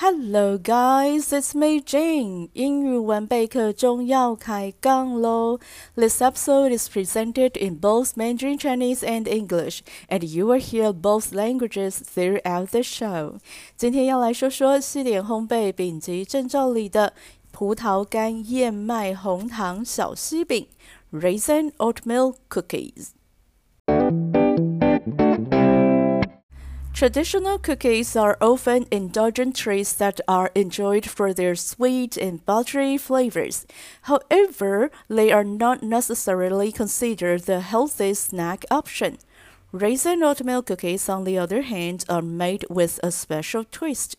Hello, guys, it's me, Jane. 英语文备课中要开杠喽。This episode is presented in both Mandarin Chinese and English, and you will hear both languages throughout the show. 今天要来说说西点烘焙丙级证照里的葡萄干燕麦红糖小西饼 （Raisin Oatmeal Cookies）。 Traditional cookies are often indulgent treats that are enjoyed for their sweet and buttery flavors. However, they are not necessarily considered the healthiest snack option. Raisin oatmeal cookies, on the other hand, are made with a special twist.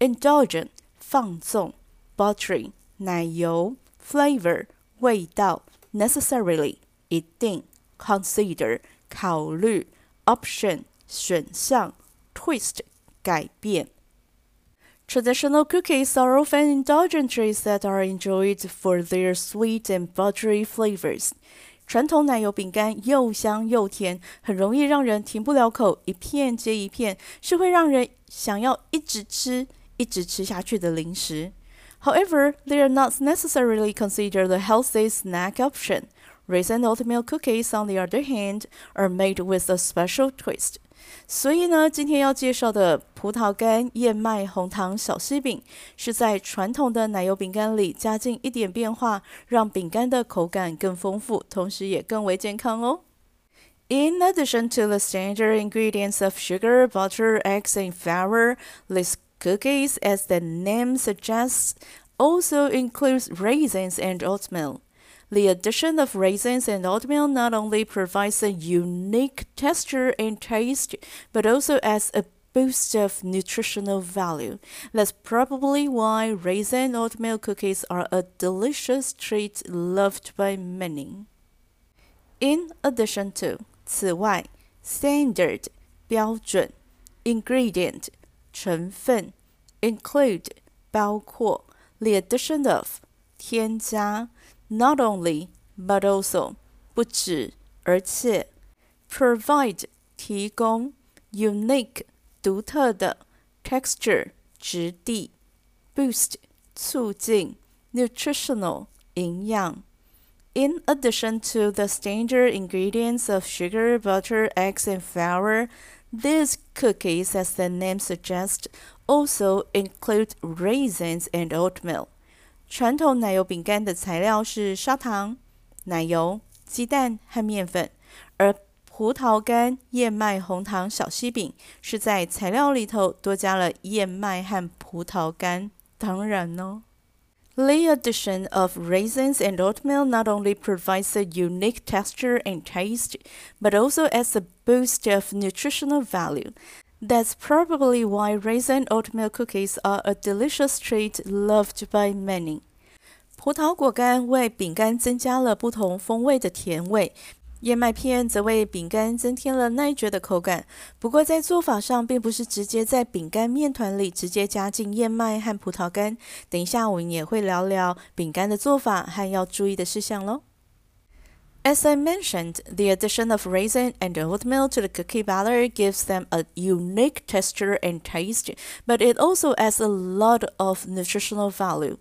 Indulgent 放纵 buttery 奶油 flavor 味道 necessarily 一定 consider 考虑 option 选项 twist 改变。Traditional cookies are often indulgent treats that are enjoyed for their sweet and buttery flavors. 传统奶油饼干又香又甜，很容易让人停不了口，一片接一片，是会让人想要一直吃、一直吃下去的零食。However, they are not necessarily considered the healthy snack option. Raisin oatmeal cookies, on the other hand, are made with a special twist. 所以呢，今天要介绍的葡萄干燕麦红糖小西饼，是在传统的奶油饼干里加进一点变化，让饼干的口感更丰富，同时也更为健康哦。In addition to the standard ingredients of sugar, butter, eggs, and flour, these cookies, as the name suggests, also includes raisins and oatmeal. The addition of raisins and oatmeal not only provides a unique texture and taste, but also adds a boost of nutritional value. That's probably why raisin oatmeal cookies are a delicious treat loved by many. In addition to 此外 standard 标准 ingredient 成分 include 包括 the addition of 添加 not only but also 不止而且 provide 提供 unique 独特的 texture 质地 boost 促进 nutritional 营养 In addition to the standard ingredients of sugar, butter, eggs, and flour, these cookies, as the name suggests, also include raisins and oatmeal. 传统奶油饼干的材料是砂糖、奶油、鸡蛋和面粉，而葡萄干燕麦红糖小西饼是在材料里头多加了燕麦和葡萄干。当然哦，the addition of raisins and oatmeal not only provides a unique texture and taste, but also adds a boost of nutritional value. That's probably why raisin oatmeal cookies are a delicious treat loved by many. 葡萄果干为饼干增加了不同风味的甜味，燕麦片则为饼干增添了耐嚼的口感。不过在做法上，并不是直接在饼干面团里直接加进燕麦和葡萄干。等一下我们也会聊聊饼干的做法和要注意的事项喽。As I mentioned, the addition of raisin and oatmeal to the cookie batter gives them a unique texture and taste, but it also adds a lot of nutritional value.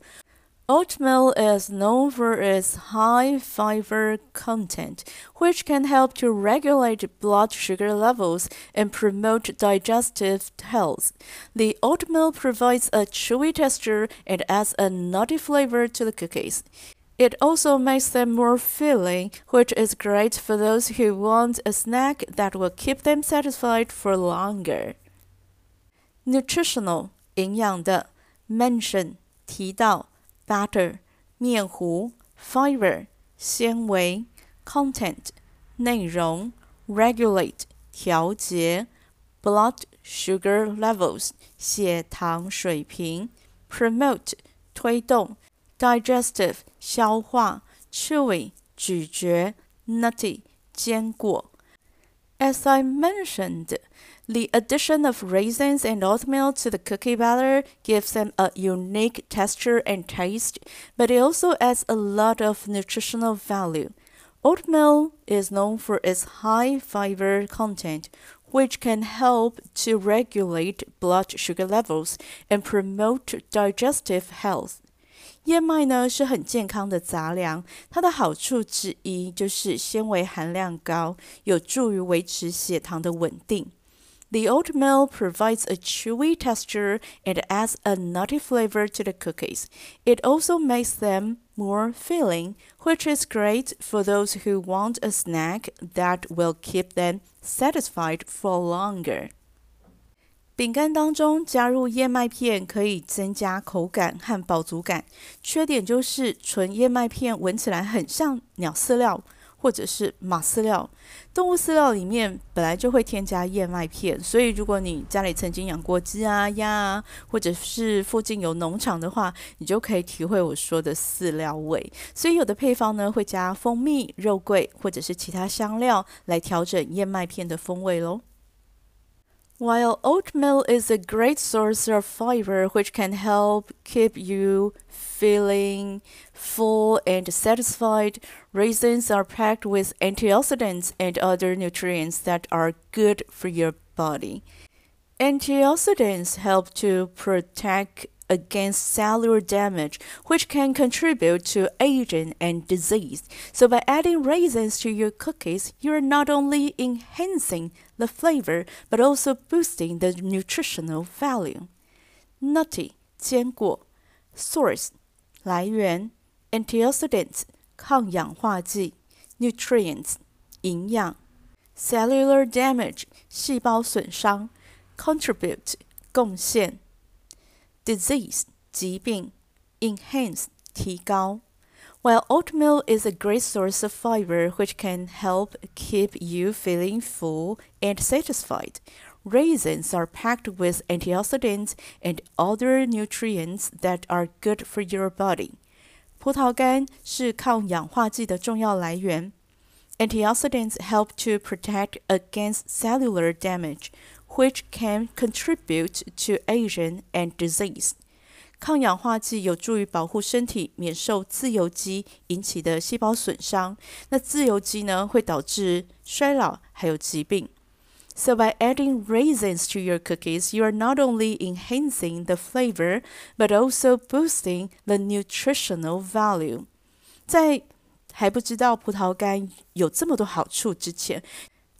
Oatmeal is known for its high fiber content, which can help to regulate blood sugar levels and promote digestive health. The oatmeal provides a chewy texture and adds a nutty flavor to the cookies. It also makes them more filling, which is great for those who want a snack that will keep them satisfied for longer. Nutritional 营养的 mention 提到 butter 面糊 fiber 纤维 content 内容 regulate 调节 blood sugar levels 血糖水平 promote 推动 digestive 消化，chewy 咀嚼，nutty 坚果。As I mentioned, the addition of raisins and oatmeal to the cookie batter gives them a unique texture and taste, but it also adds a lot of nutritional value. Oatmeal is known for its high fiber content, which can help to regulate blood sugar levels and promote digestive health. 燕麦呢是很健康的杂粮，它的好处之一就是纤维含量高，有助于维持血糖的稳定。The oatmeal provides a chewy texture and adds a nutty flavor to the cookies. It also makes them more filling, which is great for those who want a snack that will keep them satisfied for longer. 饼干当中加入燕麦片可以增加口感和饱足感，缺点就是纯燕麦片闻起来很像鸟饲料或者是马饲料。动物饲料里面本来就会添加燕麦片，所以如果你家里曾经养过鸡啊、鸭啊，或者是附近有农场的话，你就可以体会我说的饲料味。所以有的配方呢会加蜂蜜、肉桂或者是其他香料来调整燕麦片的风味喽。While oatmeal is a great source of fiber which can help keep you feeling full and satisfied, raisins are packed with antioxidants and other nutrients that are good for your body. Antioxidants help to protect against cellular damage, which can contribute to aging and disease. So, by adding raisins to your cookies, you're not only enhancing the flavor but also boosting the nutritional value. Nutty 坚果 source 来源 antioxidants 抗氧化剂 nutrients 营养 cellular damage 细胞损伤 contribute 贡献 disease 疾病，enhance 提高。While oatmeal is a great source of fiber which can help keep you feeling full and satisfied, raisins are packed with antioxidants and other nutrients that are good for your body. 葡萄干是抗氧化剂的重要来源。Antioxidants help to protect against cellular damage, which can contribute to aging and disease. 抗氧化剂有助于保护身体免受自由基引起的细胞损伤。那自由基呢，会导致衰老还有疾病。So by adding raisins to your cookies, you are not only enhancing the flavor, but also boosting the nutritional value. 在还不知道葡萄干有这么多好处之前，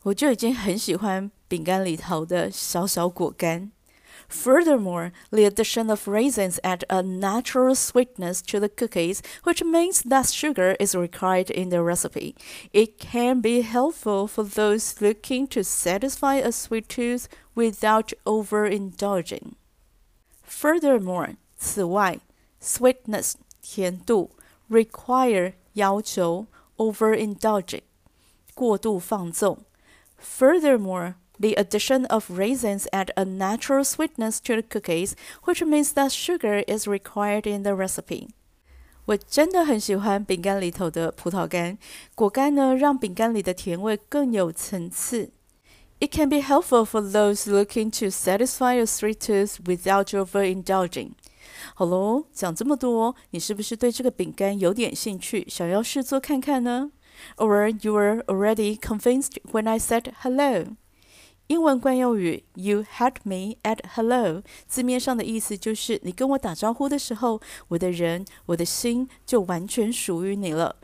我就已经很喜欢 饼干里头的小小果干。Furthermore, the addition of raisins add a natural sweetness to the cookies, which means less sugar is required in the recipe. It can be helpful for those looking to satisfy a sweet tooth without overindulging. Furthermore, 此外，sweetness 甜度 require 要求 overindulging 过度放纵。Furthermore, the addition of raisins add a natural sweetness to the cookies, which means that sugar is required in the recipe. 我真的很喜欢饼干里头的葡萄干，果干呢让饼干里的甜味更有层次。It can be helpful for those looking to satisfy a sweet tooth without overindulging. 好喽，讲这么多，你是不是对这个饼干有点兴趣，想要试做看看呢？or you were already convinced when I said hello. 英文惯用语 "You had me at hello" 字面上的意思就是你跟我打招呼的时候，我的人、我的心就完全属于你了。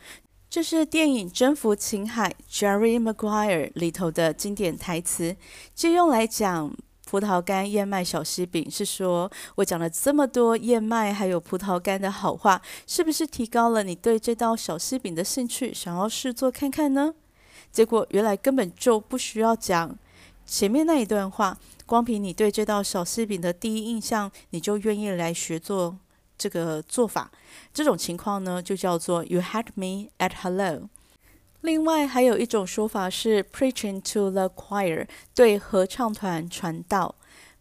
这是电影《征服青海》Jerry Maguire 里头的经典台词，借用来讲。葡萄干燕麦小西饼是说，我讲了这么多燕麦还有葡萄干的好话，是不是提高了你对这道小西饼的兴趣，想要试做看看呢？结果原来根本就不需要讲前面那一段话，光凭你对这道小西饼的第一印象，你就愿意来学做这个做法。这种情况呢，就叫做 You had me at hello。另外还有一种说法是 preaching to the choir，对合唱团传道。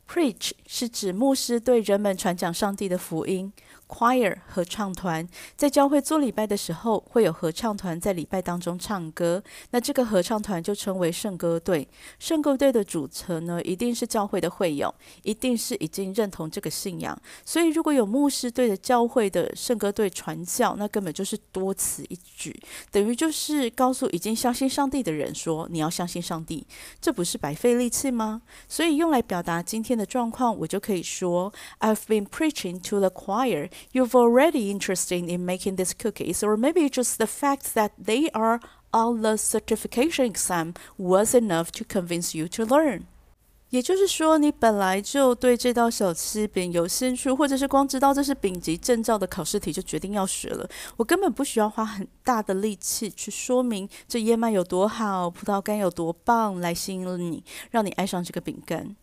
Preach 是指牧师对人们传讲上帝的福音 choir 合唱团，在教会做礼拜的时候，会有合唱团在礼拜当中唱歌。那这个合唱团就称为圣歌队。圣歌队的组成呢，一定是教会的会友，一定是已经认同这个信仰。所以，如果有牧师对着教会的圣歌队传教，那根本就是多此一举，等于就是告诉已经相信上帝的人说：“你要相信上帝，这不是白费力气吗？”所以，用来表达今天的状况，我就可以说：“I've been preaching to the choir。” You've already interested in making these cookies, or maybe just the fact that they are on the certification exam was enough to convince you to learn. 也就是说，你本来就对这道小吃饼有兴趣，或者是光知道这是丙级证照的考试题就决定要学了。我根本不需要花很大的力气去说明这燕麦有多好，葡萄干有多棒，来吸引你，让你爱上这个饼干。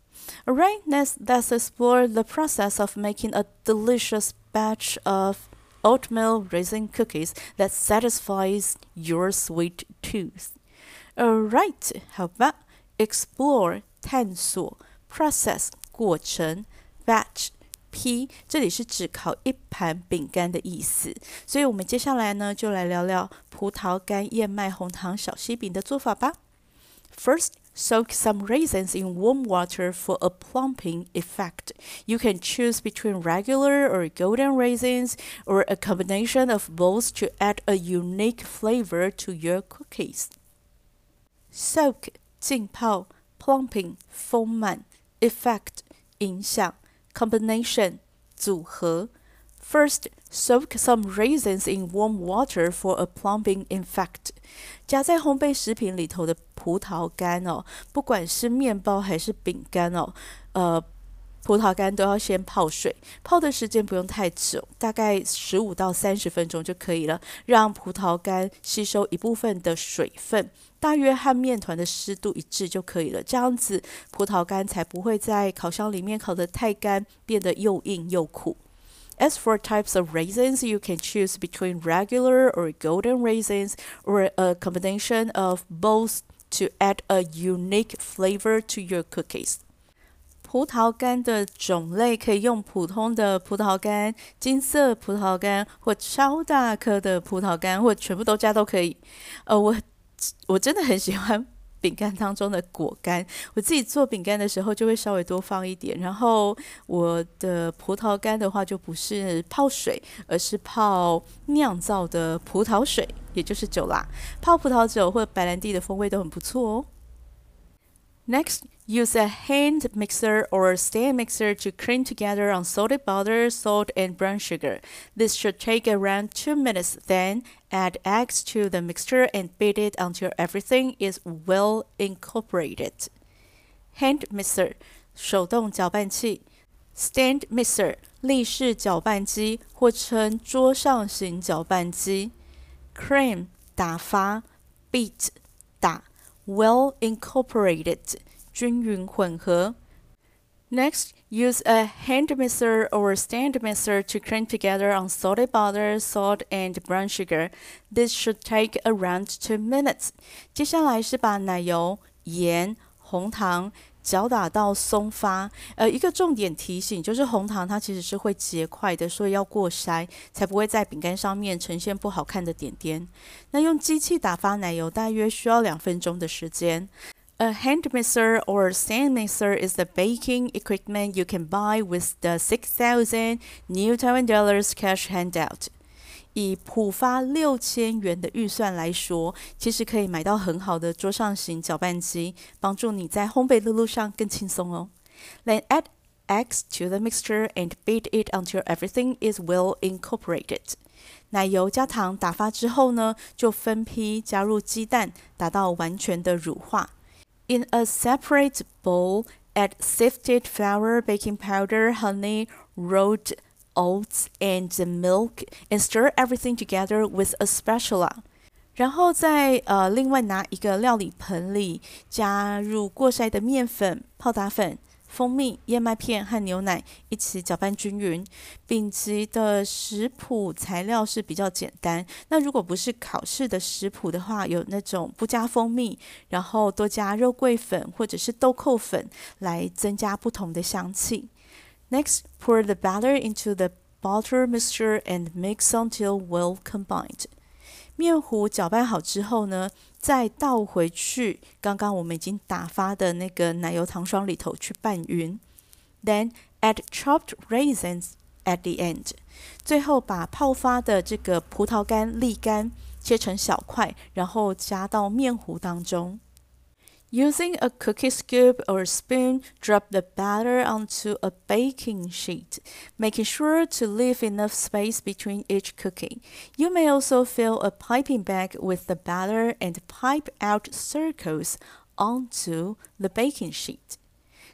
Alright, let's let's explore the process of making a delicious batch of oatmeal raisin cookies that satisfies your sweet tooth. Alright，好吧，explore 探索，process 过程，batch P 这里是指烤一盘饼干的意思，所以我们接下来呢就来聊聊葡萄干燕麦红糖小西饼的做法吧。First, Soak some raisins in warm water for a plumping effect. You can choose between regular or golden raisins or a combination of both to add a unique flavor to your cookies. Soak 浸泡，plumping 丰满，effect 影响，combination 组合。 First, soak some raisins in warm water for a plumping effect. 夹在烘焙食品里头的葡萄干哦，不管是面包还是饼干哦，呃，葡萄干都要先泡水，泡的时间不用太久，大概十五到三十分钟就可以了，让葡萄干吸收一部分的水分，大约和面团的湿度一致就可以了。这样子葡萄干才不会在烤箱里面烤得太干，变得又硬又苦。As for types of raisins, you can choose between regular or golden raisins or a combination of both to add a unique flavor to your cookies. 葡萄干的种类可以用普通的葡萄干、金色葡萄干或超大颗的葡萄干，或全部都加都可以。呃，我我真的很喜欢 饼干当中的果干，我自己做饼干的时候就会稍微多放一点。然后我的葡萄干的话，就不是泡水，而是泡酿造的葡萄水，也就是酒啦。泡葡萄酒或白兰地的风味都很不错哦。Next, use a hand mixer or stand mixer to cream together unsalted butter, salt, and brown sugar. This should take around 2 minutes. Then, add eggs to the mixture and beat it until everything is well incorporated. Hand mixer 手动搅拌器，stand mixer 立式搅拌机或称桌上型搅拌机，cream 打发，beat 打。 well incorporated 均匀混合。Next, use a hand mixer or stand mixer to cream together unsalted butter, salt, and brown sugar. This should take around two minutes. 接下来是把奶油、盐、红糖 搅打到松发，呃，一个重点提醒就是红糖它其实是会结块的，所以要过筛，才不会在饼干上面呈现不好看的点点。那用机器打发奶油大约需要两分钟的时间。A hand mixer or sand mixer is the baking equipment you can buy with the 6,000 New Taiwan dollars cash handout. 以浦发六千元的预算来说，其实可以买到很好的桌上型搅拌机，帮助你在烘焙的路上更轻松哦。Then add eggs to the mixture and beat it until everything is well incorporated。奶油加糖打发之后呢，就分批加入鸡蛋，达到完全的乳化。In a separate bowl, add sifted flour, baking powder, honey, rolled oats and milk and stir everything together with a spatula。然后再呃另外拿一个料理盆里加入过筛的面粉、泡打粉、蜂蜜、燕麦片和牛奶一起搅拌均匀。丙级的食谱材料是比较简单，那如果不是考试的食谱的话，有那种不加蜂蜜，然后多加肉桂粉或者是豆蔻粉来增加不同的香气。Next, pour the batter into the butter mixture and mix until well combined. 面糊搅拌好之后呢，再倒回去刚刚我们已经打发的那个奶油糖霜里头去拌匀。Then add chopped raisins at the end. 最后把泡发的这个葡萄干沥干，切成小块，然后加到面糊当中。 Using a cookie scoop or spoon, drop the batter onto a baking sheet, making sure to leave enough space between each cookie. You may also fill a piping bag with the batter and pipe out circles onto the baking sheet.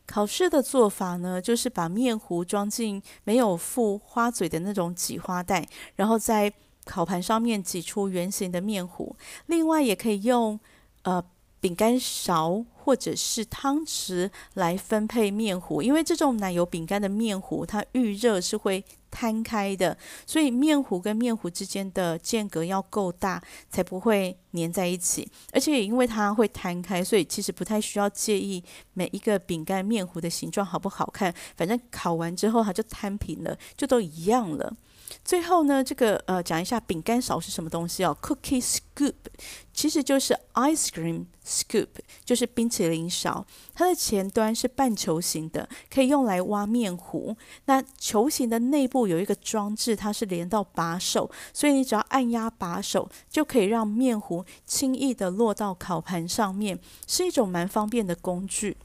考试的做法呢，就是把面糊装进没有附花嘴的那种挤花袋，然后在烤盘上面挤出圆形的面糊。另外，也可以用呃。 饼干勺或者是汤匙来分配面糊，因为这种奶油饼干的面糊，它预热是会摊开的，所以面糊跟面糊之间的间隔要够大，才不会粘在一起。而且也因为它会摊开，所以其实不太需要介意每一个饼干面糊的形状好不好看，反正烤完之后它就摊平了，就都一样了。最后呢，这个呃，讲一下饼干勺是什么东西哦？Cookie scoop 其实就是 ice cream scoop，就是冰淇淋勺。它的前端是半球形的，可以用来挖面糊。那球形的内部有一个装置，它是连到把手，所以你只要按压把手，就可以让面糊轻易的落到烤盘上面，是一种蛮方便的工具。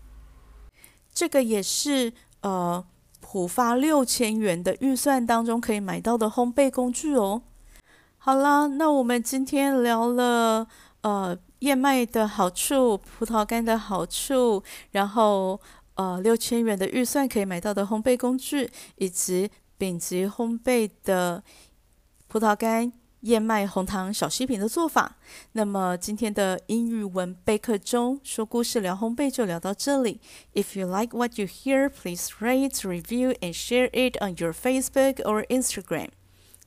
这个也是呃。浦发六千元的预算当中可以买到的烘焙工具哦。好啦，那我们今天聊了呃燕麦的好处、葡萄干的好处，然后呃六千元的预算可以买到的烘焙工具，以及丙级烘焙的葡萄干。燕麦红糖小西饼的做法。那么今天的英语文备课中说故事聊烘焙就聊到这里。If you like what you hear, please rate, review, and share it on your Facebook or Instagram。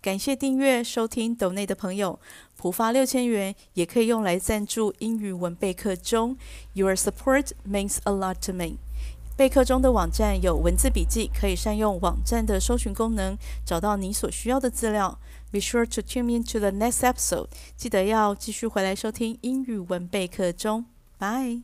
感谢订阅收听斗内的朋友，普发六千元也可以用来赞助英语文备课中。Your support means a lot to me。备课中的网站有文字笔记，可以善用网站的搜寻功能，找到你所需要的资料。Be sure to tune in to the next episode. episode。记得要继续回来收听英语文备课中。Bye。